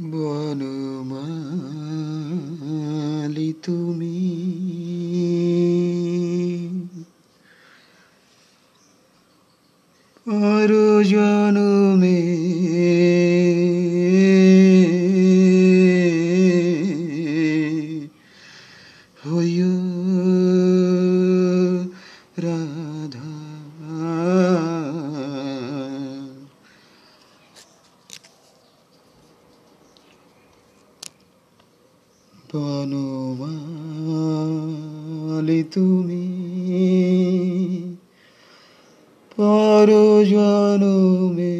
বনমালি তুমি। পর জনমে হইয় রাধা বনমালি তুমি পর জনমে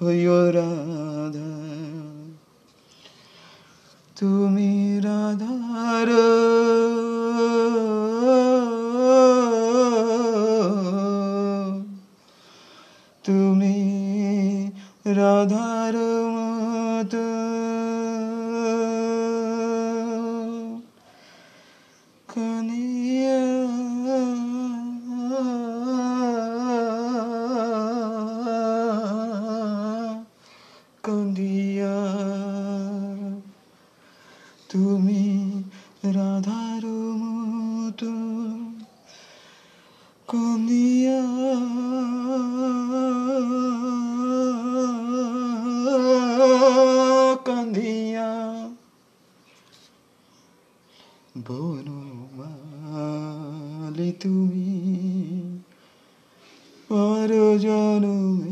হইয় রাধা তুমি রাধার তুমি রাধার মত কানিয়া কান্দিয়া তুমি রাধার মতো কান্দিয়া। কান্দিয়া। বনমালি তুমি পর জনমে